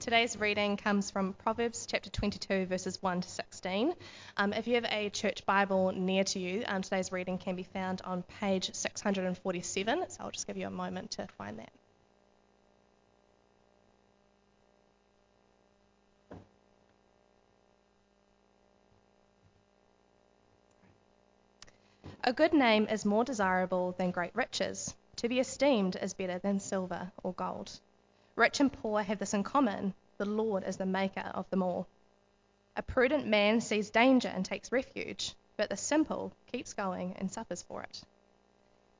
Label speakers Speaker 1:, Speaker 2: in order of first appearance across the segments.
Speaker 1: Today's reading comes from Proverbs chapter 22, verses 1 to 16. Um, if you have a church Bible near to you, um, today's reading can be found on page 647. So I'll just give you a moment to find that. A good name is more desirable than great riches. To be esteemed is better than silver or gold. Rich and poor have this in common the Lord is the maker of them all. A prudent man sees danger and takes refuge, but the simple keeps going and suffers for it.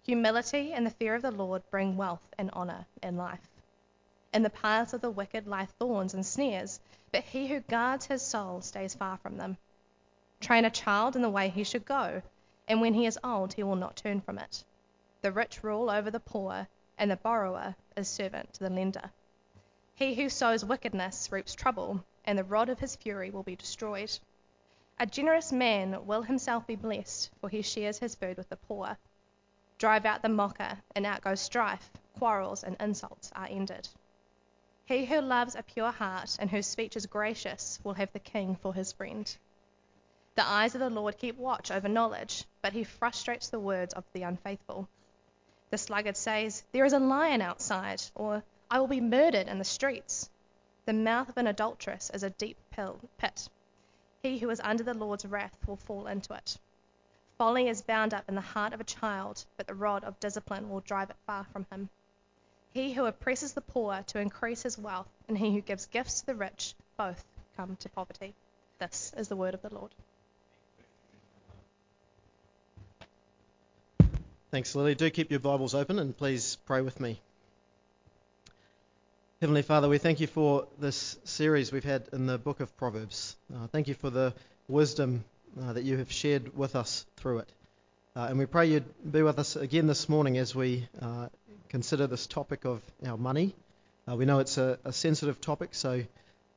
Speaker 1: Humility and the fear of the Lord bring wealth and honor in life. In the paths of the wicked lie thorns and snares, but he who guards his soul stays far from them. Train a child in the way he should go, and when he is old, he will not turn from it. The rich rule over the poor, and the borrower is servant to the lender. He who sows wickedness reaps trouble, and the rod of his fury will be destroyed. A generous man will himself be blessed, for he shares his food with the poor. Drive out the mocker, and out goes strife, quarrels and insults are ended. He who loves a pure heart and whose speech is gracious will have the king for his friend. The eyes of the Lord keep watch over knowledge, but he frustrates the words of the unfaithful. The sluggard says, There is a lion outside, or I will be murdered in the streets. The mouth of an adulteress is a deep pit. He who is under the Lord's wrath will fall into it. Folly is bound up in the heart of a child, but the rod of discipline will drive it far from him. He who oppresses the poor to increase his wealth, and he who gives gifts to the rich, both come to poverty. This is the word of the Lord.
Speaker 2: Thanks, Lily. Do keep your Bibles open and please pray with me. Heavenly Father, we thank you for this series we've had in the book of Proverbs. Uh, thank you for the wisdom uh, that you have shared with us through it. Uh, and we pray you'd be with us again this morning as we uh, consider this topic of our money. Uh, we know it's a, a sensitive topic, so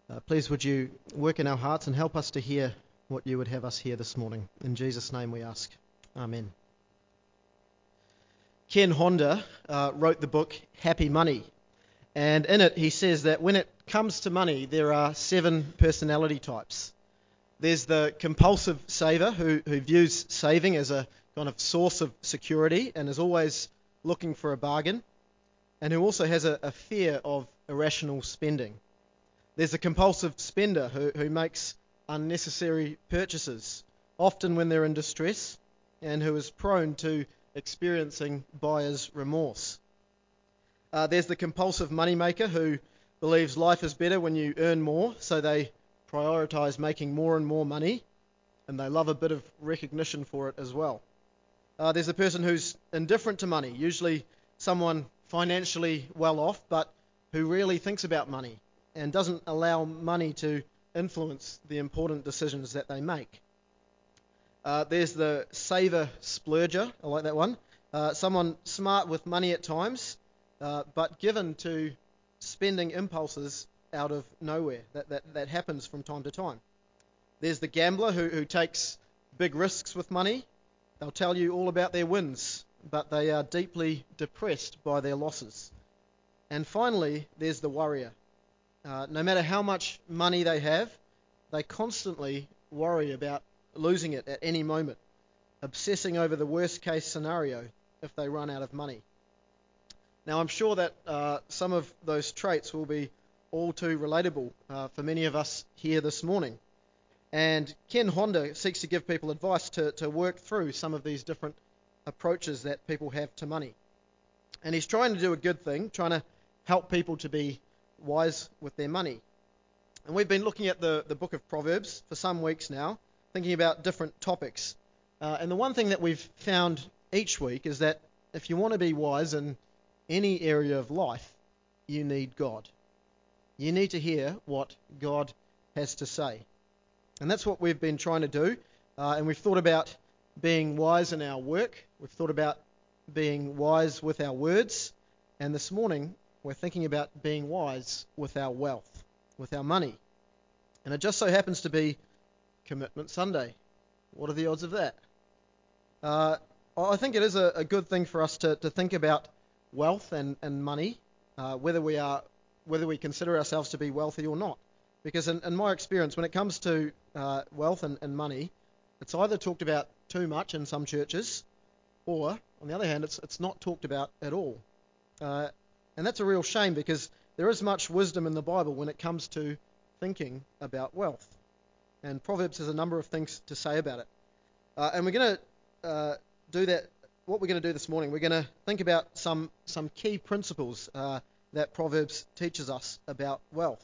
Speaker 2: uh, please would you work in our hearts and help us to hear what you would have us hear this morning. In Jesus' name we ask. Amen. Ken Honda wrote the book Happy Money. And in it, he says that when it comes to money, there are seven personality types. There's the compulsive saver who, who views saving as a kind of source of security and is always looking for a bargain, and who also has a, a fear of irrational spending. There's a compulsive spender who, who makes unnecessary purchases, often when they're in distress, and who is prone to experiencing buyer's remorse. Uh, there's the compulsive moneymaker who believes life is better when you earn more, so they prioritize making more and more money, and they love a bit of recognition for it as well. Uh, there's a person who's indifferent to money, usually someone financially well off, but who really thinks about money and doesn't allow money to influence the important decisions that they make. Uh, there's the saver splurger, I like that one. Uh, someone smart with money at times, uh, but given to spending impulses out of nowhere. That, that, that happens from time to time. There's the gambler who, who takes big risks with money. They'll tell you all about their wins, but they are deeply depressed by their losses. And finally, there's the worrier. Uh, no matter how much money they have, they constantly worry about losing it at any moment, obsessing over the worst case scenario if they run out of money. Now, I'm sure that uh, some of those traits will be all too relatable uh, for many of us here this morning. And Ken Honda seeks to give people advice to, to work through some of these different approaches that people have to money. And he's trying to do a good thing, trying to help people to be wise with their money. And we've been looking at the, the book of Proverbs for some weeks now, thinking about different topics. Uh, and the one thing that we've found each week is that if you want to be wise and any area of life, you need God. You need to hear what God has to say. And that's what we've been trying to do. Uh, and we've thought about being wise in our work. We've thought about being wise with our words. And this morning, we're thinking about being wise with our wealth, with our money. And it just so happens to be Commitment Sunday. What are the odds of that? Uh, I think it is a, a good thing for us to, to think about wealth and, and money, uh, whether we are whether we consider ourselves to be wealthy or not. Because in, in my experience, when it comes to uh, wealth and, and money, it's either talked about too much in some churches, or on the other hand, it's it's not talked about at all. Uh, and that's a real shame because there is much wisdom in the Bible when it comes to thinking about wealth. And Proverbs has a number of things to say about it. Uh, and we're going to uh, do that. What we're going to do this morning, we're going to think about some some key principles uh, that Proverbs teaches us about wealth.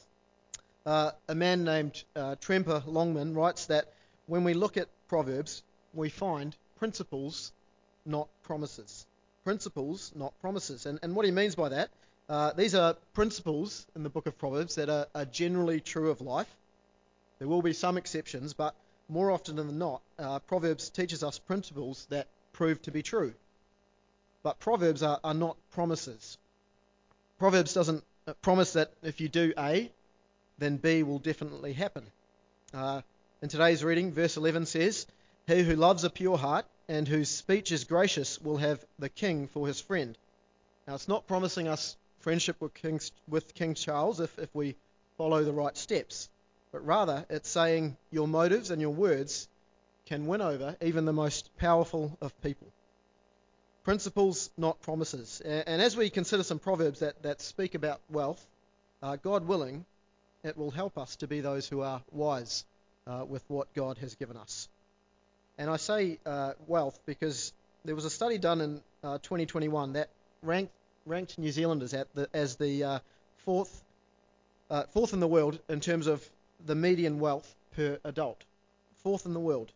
Speaker 2: Uh, a man named uh, Tremper Longman writes that when we look at Proverbs, we find principles, not promises. Principles, not promises. And, and what he means by that, uh, these are principles in the book of Proverbs that are, are, generally true of life. There will be some exceptions, but more often than not, uh, Proverbs teaches us principles that prove to be true. But Proverbs are, are not promises. Proverbs doesn't uh, promise that if you do A, then B will definitely happen. Uh, in today's reading, verse 11 says, He who loves a pure heart and whose speech is gracious will have the king for his friend. Now, it's not promising us friendship with King, with king Charles if, if we follow the right steps, but rather it's saying your motives and your words can win over even the most powerful of people. Principles, not promises. And, as we consider some proverbs that, that speak about wealth, uh, God willing, it will help us to be those who are wise uh, with what God has given us. And I say uh, wealth because there was a study done in uh, 2021 that ranked, ranked New Zealanders the, as the uh, fourth, uh, fourth in the world in terms of the median wealth per adult. Fourth in the world.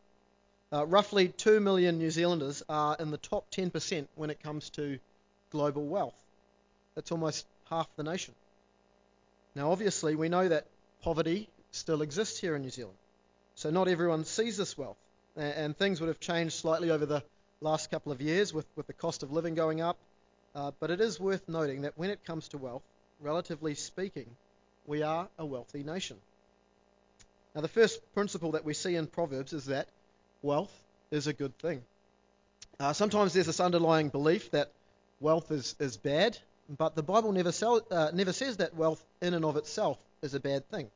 Speaker 2: Uh, roughly 2 million New Zealanders are in the top 10% when it comes to global wealth. That's almost half the nation. Now, obviously, we know that poverty still exists here in New Zealand. So not everyone sees this wealth. And things would have changed slightly over the last couple of years with, with the cost of living going up. Uh, but it is worth noting that when it comes to wealth, relatively speaking, we are a wealthy nation. Now, the first principle that we see in Proverbs is that wealth is a good thing. Uh, sometimes there's this underlying belief that wealth is, is bad, but the Bible never, sell, uh, never says that wealth in and of itself is a bad thing.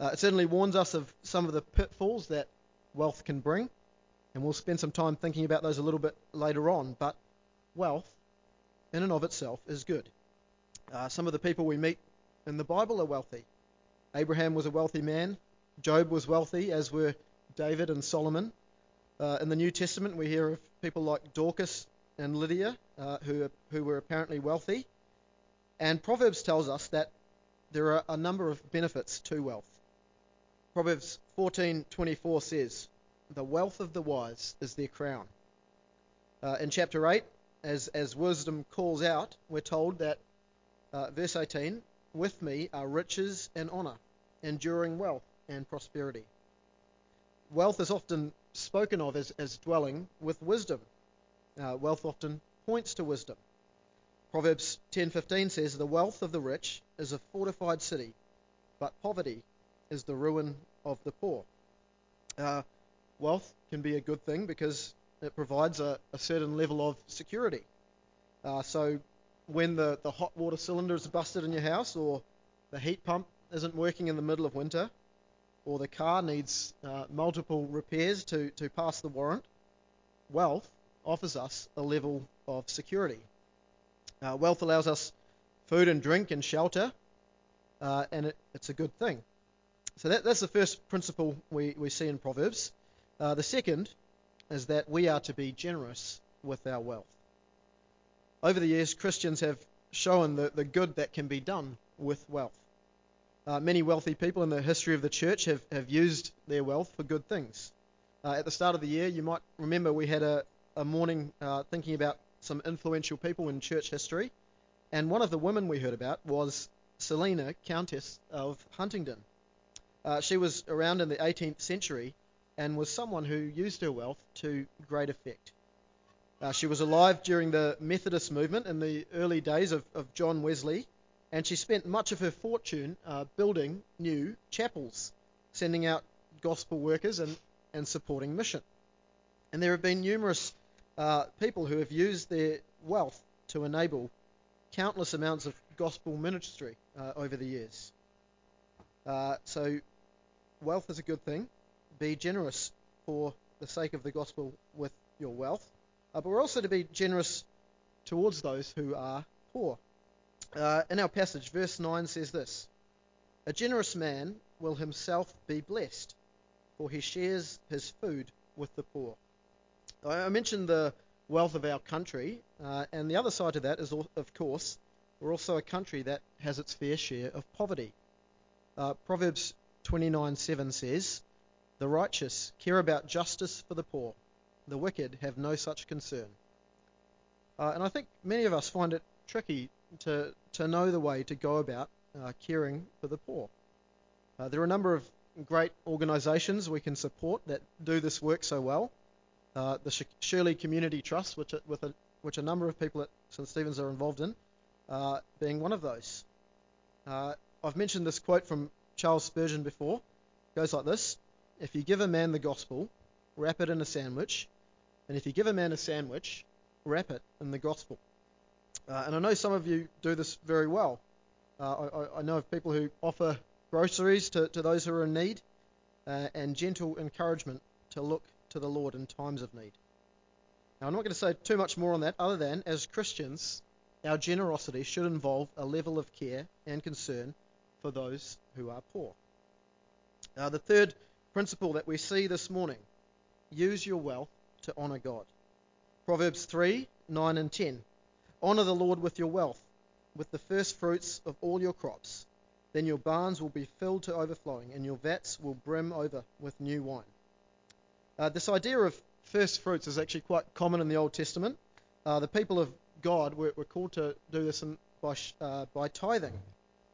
Speaker 2: Uh, it certainly warns us of some of the pitfalls that wealth can bring, and we'll spend some time thinking about those a little bit later on. But wealth, in and of itself, is good. Uh, some of the people we meet in the Bible are wealthy. Abraham was a wealthy man. Job was wealthy, as were David and Solomon. Uh, in the New Testament, we hear of people like Dorcas and Lydia, uh, who, who were apparently wealthy. And Proverbs tells us that there are a number of benefits to wealth. Proverbs 14:24 says, "The wealth of the wise is their crown." Uh, in chapter 8, as as wisdom calls out, we're told that uh, verse 18, "With me are riches and honor, enduring wealth and prosperity." Wealth is often spoken of as, as dwelling with wisdom. Uh, wealth often points to wisdom. Proverbs 10:15 says, "The wealth of the rich is a fortified city, but poverty is the ruin of the poor. Uh, wealth can be a good thing because it provides a, a certain level of security. Uh, so when the, the hot water cylinder is busted in your house, or the heat pump isn't working in the middle of winter, or the car needs uh, multiple repairs to, to pass the warrant, wealth offers us a level of security. Uh, wealth allows us food and drink and shelter, uh, and it, it's a good thing. So that, that's the first principle we, we see in Proverbs. Uh, the second is that we are to be generous with our wealth. Over the years, Christians have shown the, the good that can be done with wealth. Uh, many wealthy people in the history of the church have, have used their wealth for good things. Uh, at the start of the year, you might remember we had a, a morning uh, thinking about some influential people in church history, and one of the women we heard about was Selina, Countess of Huntingdon. Uh, she was around in the 18th century and was someone who used her wealth to great effect. Uh, she was alive during the Methodist movement in the early days of, of John Wesley, and she spent much of her fortune uh, building new chapels, sending out gospel workers and, and supporting mission. And there have been numerous uh, people who have used their wealth to enable countless amounts of gospel ministry uh, over the years. Uh, so, wealth is a good thing. Be generous for the sake of the gospel with your wealth. Uh, but we're also to be generous towards those who are poor. Uh, in our passage, verse 9 says this A generous man will himself be blessed, for he shares his food with the poor. I mentioned the wealth of our country, uh, and the other side of that is, of course, we're also a country that has its fair share of poverty. Uh, Proverbs 29:7 says, "The righteous care about justice for the poor; the wicked have no such concern." Uh, and I think many of us find it tricky to to know the way to go about uh, caring for the poor. Uh, there are a number of great organisations we can support that do this work so well. Uh, the Shirley Community Trust, which, a, which a number of people at St Stephen's are involved in, uh, being one of those. Uh, I've mentioned this quote from Charles Spurgeon before. It goes like this If you give a man the gospel, wrap it in a sandwich. And if you give a man a sandwich, wrap it in the gospel. Uh, and I know some of you do this very well. Uh, I, I, know of people who offer groceries to, to those who are in need uh, and gentle encouragement to look to the Lord in times of need. Now, I'm not going to say too much more on that, other than as Christians, our generosity should involve a level of care and concern for those who are poor. Uh, the third principle that we see this morning use your wealth to honour God. Proverbs 3 9 and 10. Honour the Lord with your wealth, with the first fruits of all your crops. Then your barns will be filled to overflowing, and your vats will brim over with new wine. Uh, this idea of first fruits is actually quite common in the Old Testament. Uh, the people of God were, were called to do this in, by, uh, by tithing.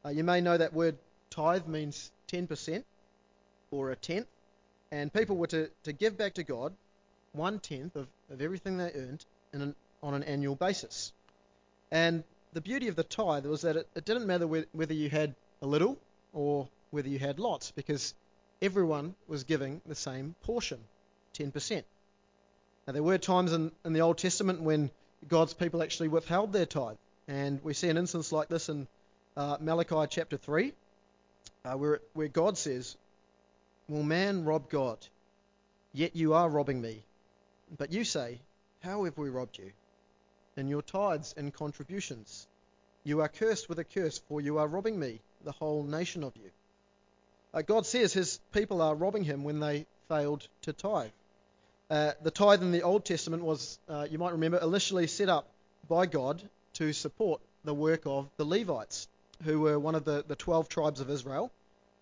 Speaker 2: Uh, you may know that word tithe means 10% or a tenth, and people were to, to give back to God one tenth of, of everything they earned an, on an annual basis. And the beauty of the tithe was that it, it didn't matter whether you had a little or whether you had lots, because everyone was giving the same portion. 10%. Now, there were times in, in the Old Testament when God's people actually withheld their tithe. And we see an instance like this in uh, Malachi chapter 3, uh, where, where God says, Will man rob God? Yet you are robbing me. But you say, How have we robbed you? In your tithes and contributions. You are cursed with a curse, for you are robbing me, the whole nation of you. Uh, God says his people are robbing him when they failed to tithe. Uh, the tithe in the Old Testament was, uh, you might remember, initially set up by God to support the work of the Levites, who were one of the, the 12 tribes of Israel.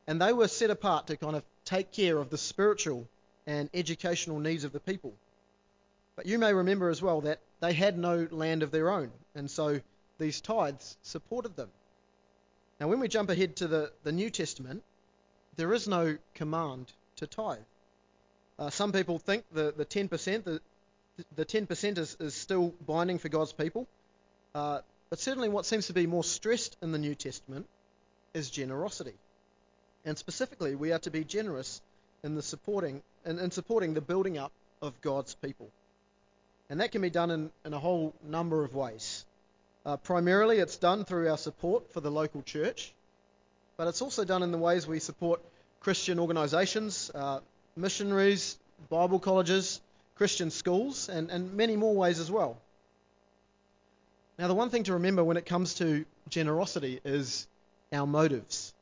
Speaker 2: And they were set apart to kind of take care of the spiritual and educational needs of the people. But you may remember as well that they had no land of their own, and so these tithes supported them. Now, when we jump ahead to the, the New Testament, there is no command to tithe. Uh, some people think the, the 10%, the, the 10% is, is still binding for God's people. Uh, but certainly what seems to be more stressed in the New Testament is generosity. And specifically, we are to be generous in the supporting in, in supporting the building up of God's people. And that can be done in, in a whole number of ways. Uh, primarily, it's done through our support for the local church, but it's also done in the ways we support Christian organisations, uh, missionaries, Bible colleges, Christian schools, and, and many more ways as well. Now, the one thing to remember when it comes to generosity is our motives.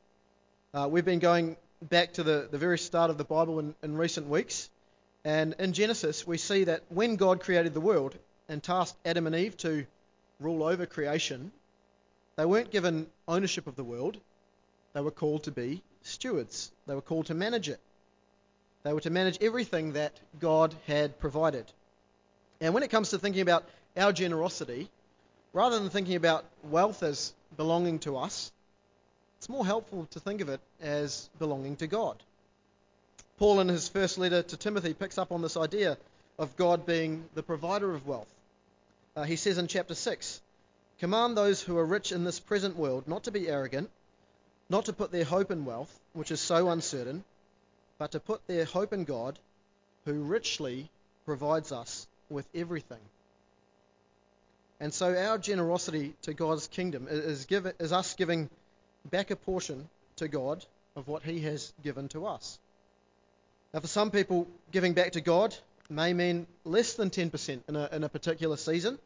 Speaker 2: Uh, we've been going back to the, the very start of the Bible in, in recent weeks, and in Genesis, we see that when God created the world and tasked Adam and Eve to rule over creation, they weren't given ownership of the world, they were called to be stewards, they were called to manage it. They were to manage everything that God had provided. And when it comes to thinking about our generosity, rather than thinking about wealth as belonging to us, it's more helpful to think of it as belonging to God. Paul, in his first letter to Timothy, picks up on this idea of God being the provider of wealth. Uh, he says in chapter 6 Command those who are rich in this present world not to be arrogant, not to put their hope in wealth, which is so uncertain but to put their hope in God, who richly provides us with everything. And so our generosity to God's kingdom is, give, is us giving back a portion to God of what He has given to us. Now, for some people, giving back to God may mean less than 10% in a, in a particular season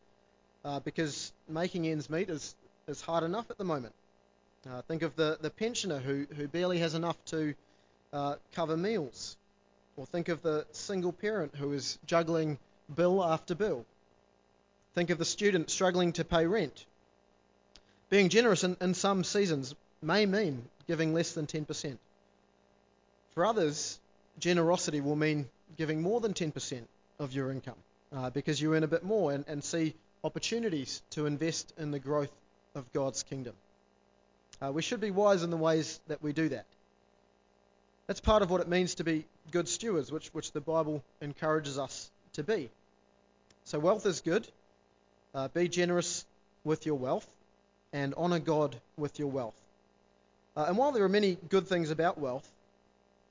Speaker 2: uh, because making ends meet is, is hard enough at the moment. Uh, think of the, the pensioner who, who barely has enough to uh, cover meals. Or think of the single parent who is juggling bill after bill. Think of the student struggling to pay rent. Being generous in, in some seasons may mean giving less than 10%. For others, generosity will mean giving more than 10% of your income uh, because you earn a bit more and, and see opportunities to invest in the growth of God's kingdom. Uh, we should be wise in the ways that we do that. That's part of what it means to be good stewards, which, which the Bible encourages us to be. So, wealth is good. Uh, be generous with your wealth and honour God with your wealth. Uh, and while there are many good things about wealth,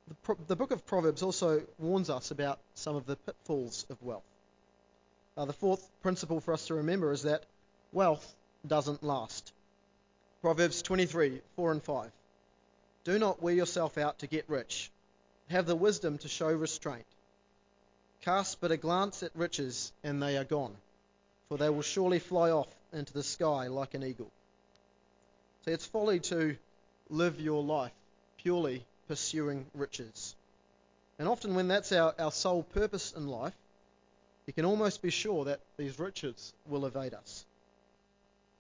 Speaker 2: the, Pro- the, book of Proverbs also warns us about some of the pitfalls of wealth. Uh, the fourth principle for us to remember is that wealth doesn't last. Proverbs 23 4 and 5. Do not wear yourself out to get rich. Have the wisdom to show restraint. Cast but a glance at riches, and they are gone, for they will surely fly off into the sky like an eagle. See, it's folly to live your life purely pursuing riches. And often, when that's our, our sole purpose in life, you can almost be sure that these riches will evade us.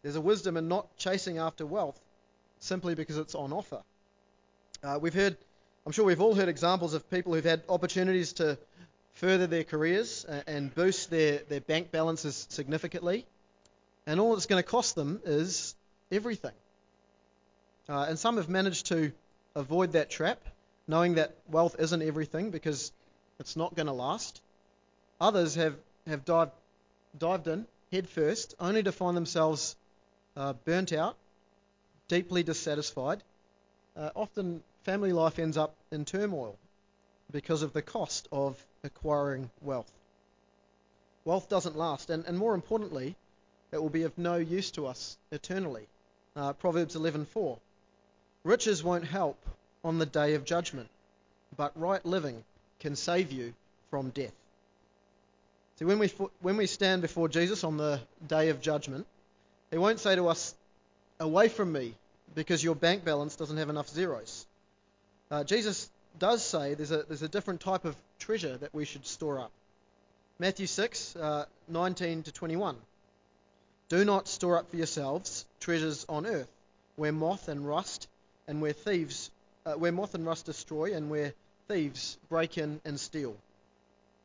Speaker 2: There's a wisdom in not chasing after wealth simply because it's on offer. Uh, we've heard, I'm sure we've all heard examples of people who've had opportunities to further their careers and boost their, their bank balances significantly, and all it's going to cost them is everything. Uh, and some have managed to avoid that trap, knowing that wealth isn't everything because it's not going to last. Others have, have dived, dived in head first, only to find themselves uh, burnt out, deeply dissatisfied. Uh, often, family life ends up in turmoil because of the cost of acquiring wealth. Wealth doesn't last, and, and more importantly, it will be of no use to us eternally. Uh, Proverbs 11:4. Riches won't help on the day of judgment, but right living can save you from death. See, when we when we stand before Jesus on the day of judgment, he won't say to us, "Away from me," because your bank balance doesn't have enough zeros. Uh, Jesus does say there's a, there's a different type of treasure that we should store up. Matthew 6, uh, 19 to 21. Do not store up for yourselves treasures on earth, where moth and rust and where thieves, uh, where moth and rust destroy, and where thieves break in and steal.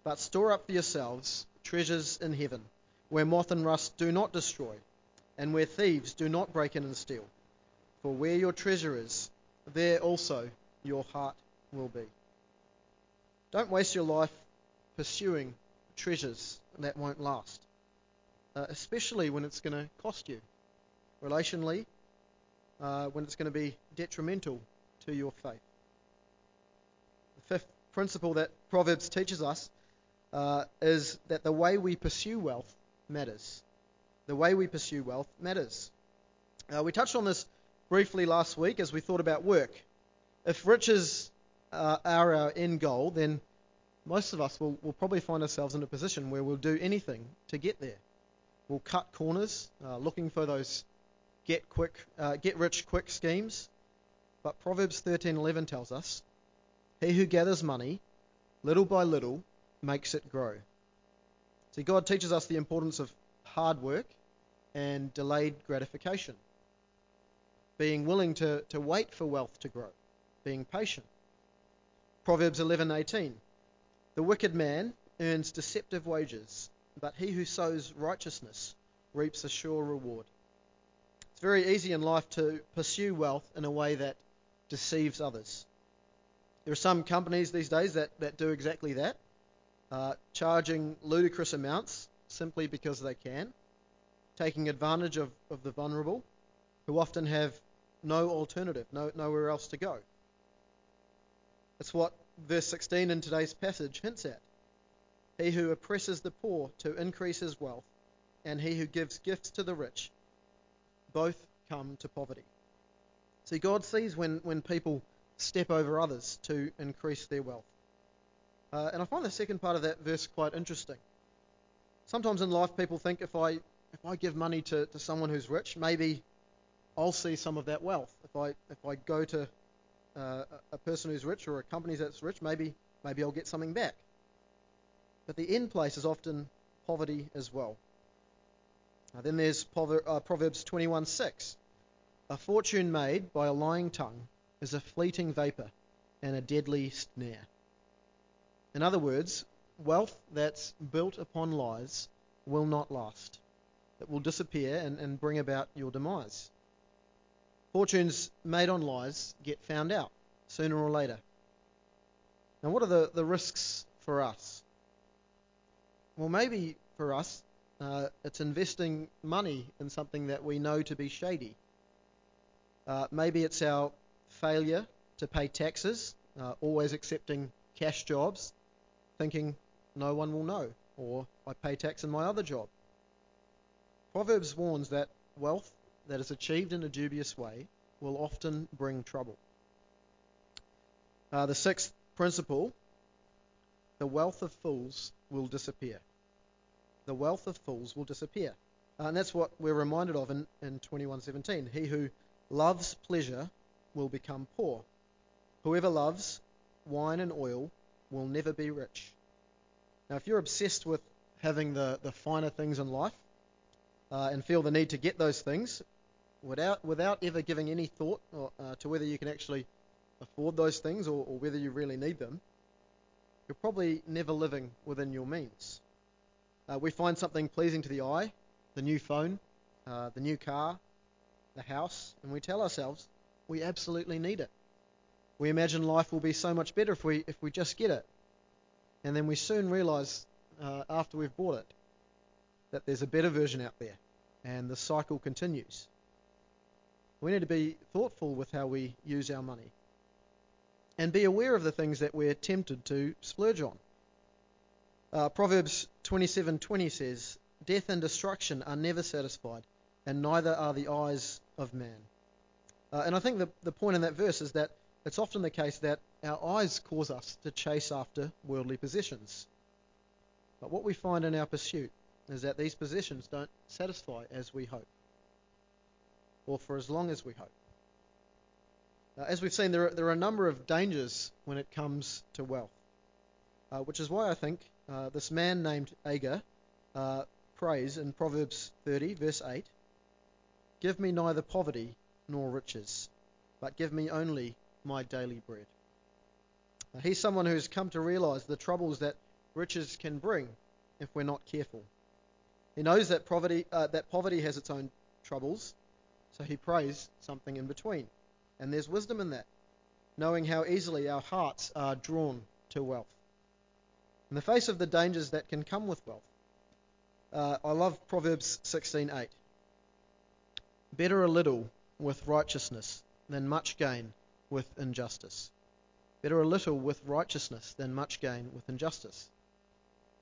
Speaker 2: But store up for yourselves treasures in heaven, where moth and rust do not destroy, and where thieves do not break in and steal. For where your treasure is, there also your heart will be. Don't waste your life pursuing treasures that won't last, uh, especially when it's going to cost you relationally, uh, when it's going to be detrimental to your faith. The fifth principle that Proverbs teaches us uh, is that the way we pursue wealth matters. The way we pursue wealth matters. Uh, we touched on this briefly last week as we thought about work. If riches uh, are our end goal, then most of us will, will probably find ourselves in a position where we'll do anything to get there. We'll cut corners, uh, looking for those get quick, uh, get rich quick schemes. But Proverbs 13:11 tells us, "He who gathers money, little by little, makes it grow." See, God teaches us the importance of hard work and delayed gratification. Being willing to, to wait for wealth to grow, being patient. Proverbs 11:18 The wicked man earns deceptive wages, but he who sows righteousness reaps a sure reward. It's very easy in life to pursue wealth in a way that deceives others. There are some companies these days that, that do exactly that, uh, charging ludicrous amounts simply because they can, taking advantage of, of the vulnerable, who often have no alternative, no, nowhere else to go. That's what verse 16 in today's passage hints at. He who oppresses the poor to increase his wealth, and he who gives gifts to the rich, both come to poverty. See, God sees when, when people step over others to increase their wealth. Uh, and I find the second part of that verse quite interesting. Sometimes in life, people think if I if I give money to, to someone who's rich, maybe I'll see some of that wealth. If I if I go to uh, a person who's rich or a company that's rich, maybe maybe I'll get something back. But the end place is often poverty as well. Now, then there's uh, Proverbs 21:6. A fortune made by a lying tongue is a fleeting vapor and a deadly snare. In other words, wealth that's built upon lies will not last. It will disappear and, and bring about your demise. Fortunes made on lies get found out sooner or later. Now, what are the, the risks for us? Well, maybe for us, uh, it's investing money in something that we know to be shady. Uh, maybe it's our failure to pay taxes, uh, always accepting cash jobs, thinking no one will know, or I pay tax in my other job. Proverbs warns that wealth that is achieved in a dubious way will often bring trouble. Uh, the sixth principle the wealth of fools will disappear. The wealth of fools will disappear. Uh, and that's what we're reminded of in, in 2117. He who loves pleasure will become poor. Whoever loves wine and oil will never be rich. Now, if you're obsessed with having the, the finer things in life uh, and feel the need to get those things without, without ever giving any thought or, uh, to whether you can actually afford those things or, or whether you really need them, you're probably never living within your means. Uh, we find something pleasing to the eye, the new phone, uh, the new car, the house, and we tell ourselves we absolutely need it. We imagine life will be so much better if we if we just get it, and then we soon realise uh, after we've bought it that there's a better version out there, and the cycle continues. We need to be thoughtful with how we use our money, and be aware of the things that we're tempted to splurge on. Uh, Proverbs 27:20 says, "Death and destruction are never satisfied, and neither are the eyes of man." Uh, and I think the, the point in that verse is that it's often the case that our eyes cause us to chase after worldly possessions. But what we find in our pursuit is that these possessions don't satisfy as we hope, or for as long as we hope. Uh, as we've seen, there are, there are a number of dangers when it comes to wealth, uh, which is why I think uh, this man named Agur uh, prays in Proverbs 30, verse 8 Give me neither poverty nor riches, but give me only my daily bread. Now, he's someone who's come to realize the troubles that riches can bring if we're not careful. He knows that poverty, uh, that poverty has its own troubles, so he prays something in between. And there's wisdom in that, knowing how easily our hearts are drawn to wealth. In the face of the dangers that can come with wealth, uh, I love Proverbs 16:8. Better a little with righteousness than much gain with injustice. Better a little with righteousness than much gain with injustice.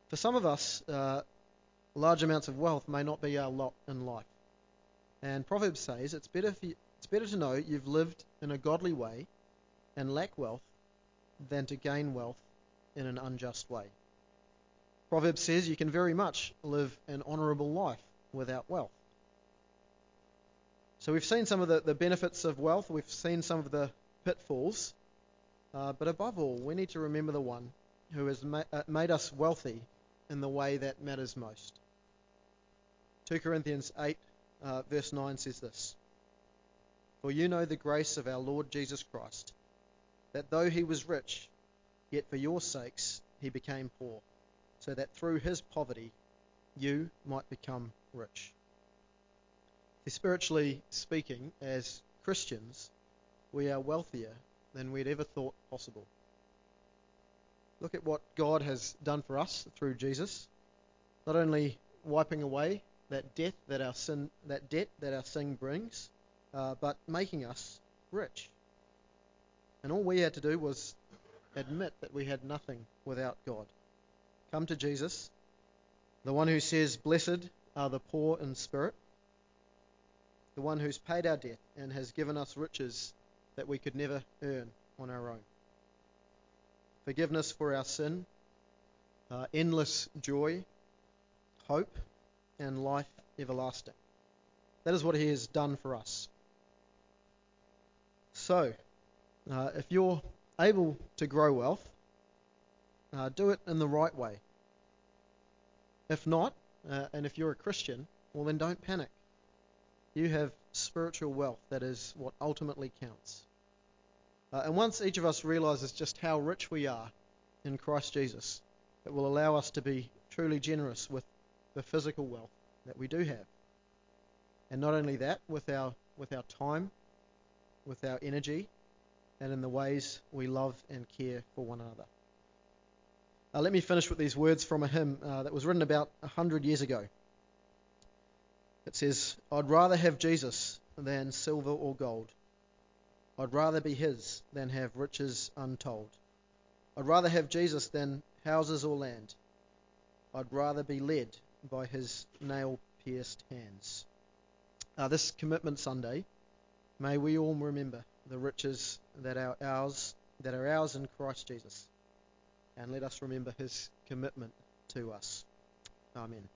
Speaker 2: For some of us, uh, large amounts of wealth may not be our lot in life. And Proverbs says it's better, you, it's better to know you've lived in a godly way and lack wealth than to gain wealth in an unjust way. Proverbs says you can very much live an honourable life without wealth. So we've seen some of the, the benefits of wealth, we've seen some of the pitfalls, uh, but above all, we need to remember the one who has ma- uh, made us wealthy in the way that matters most. 2 Corinthians 8, uh, verse 9 says this For you know the grace of our Lord Jesus Christ, that though he was rich, Yet for your sakes he became poor, so that through his poverty you might become rich. Spiritually speaking, as Christians, we are wealthier than we'd ever thought possible. Look at what God has done for us through Jesus, not only wiping away that debt that our sin, that debt that our sin brings, uh, but making us rich. And all we had to do was admit that we had nothing without God. Come to Jesus, the one who says, Blessed are the poor in spirit, the one who's paid our debt and has given us riches that we could never earn on our own. Forgiveness for our sin, uh, endless joy, hope, and life everlasting. That is what He has done for us. So, uh, if you're able to grow wealth, uh, do it in the right way. If not, uh, and if you're a Christian, well, then don't panic. You have spiritual wealth that is what ultimately counts. Uh, and once each of us realizes just how rich we are in Christ Jesus, it will allow us to be truly generous with the physical wealth that we do have. And not only that, with our, with our time, with our energy, and in the ways we love and care for one another. Uh, let me finish with these words from a hymn uh, that was written about a hundred years ago. It says, I'd rather have Jesus than silver or gold. I'd rather be his than have riches untold. I'd rather have Jesus than houses or land. I'd rather be led by his nail pierced hands. Uh, this Commitment Sunday, may we all remember the riches that are ours, that are ours in Christ Jesus, and let us remember his commitment to us. Amen.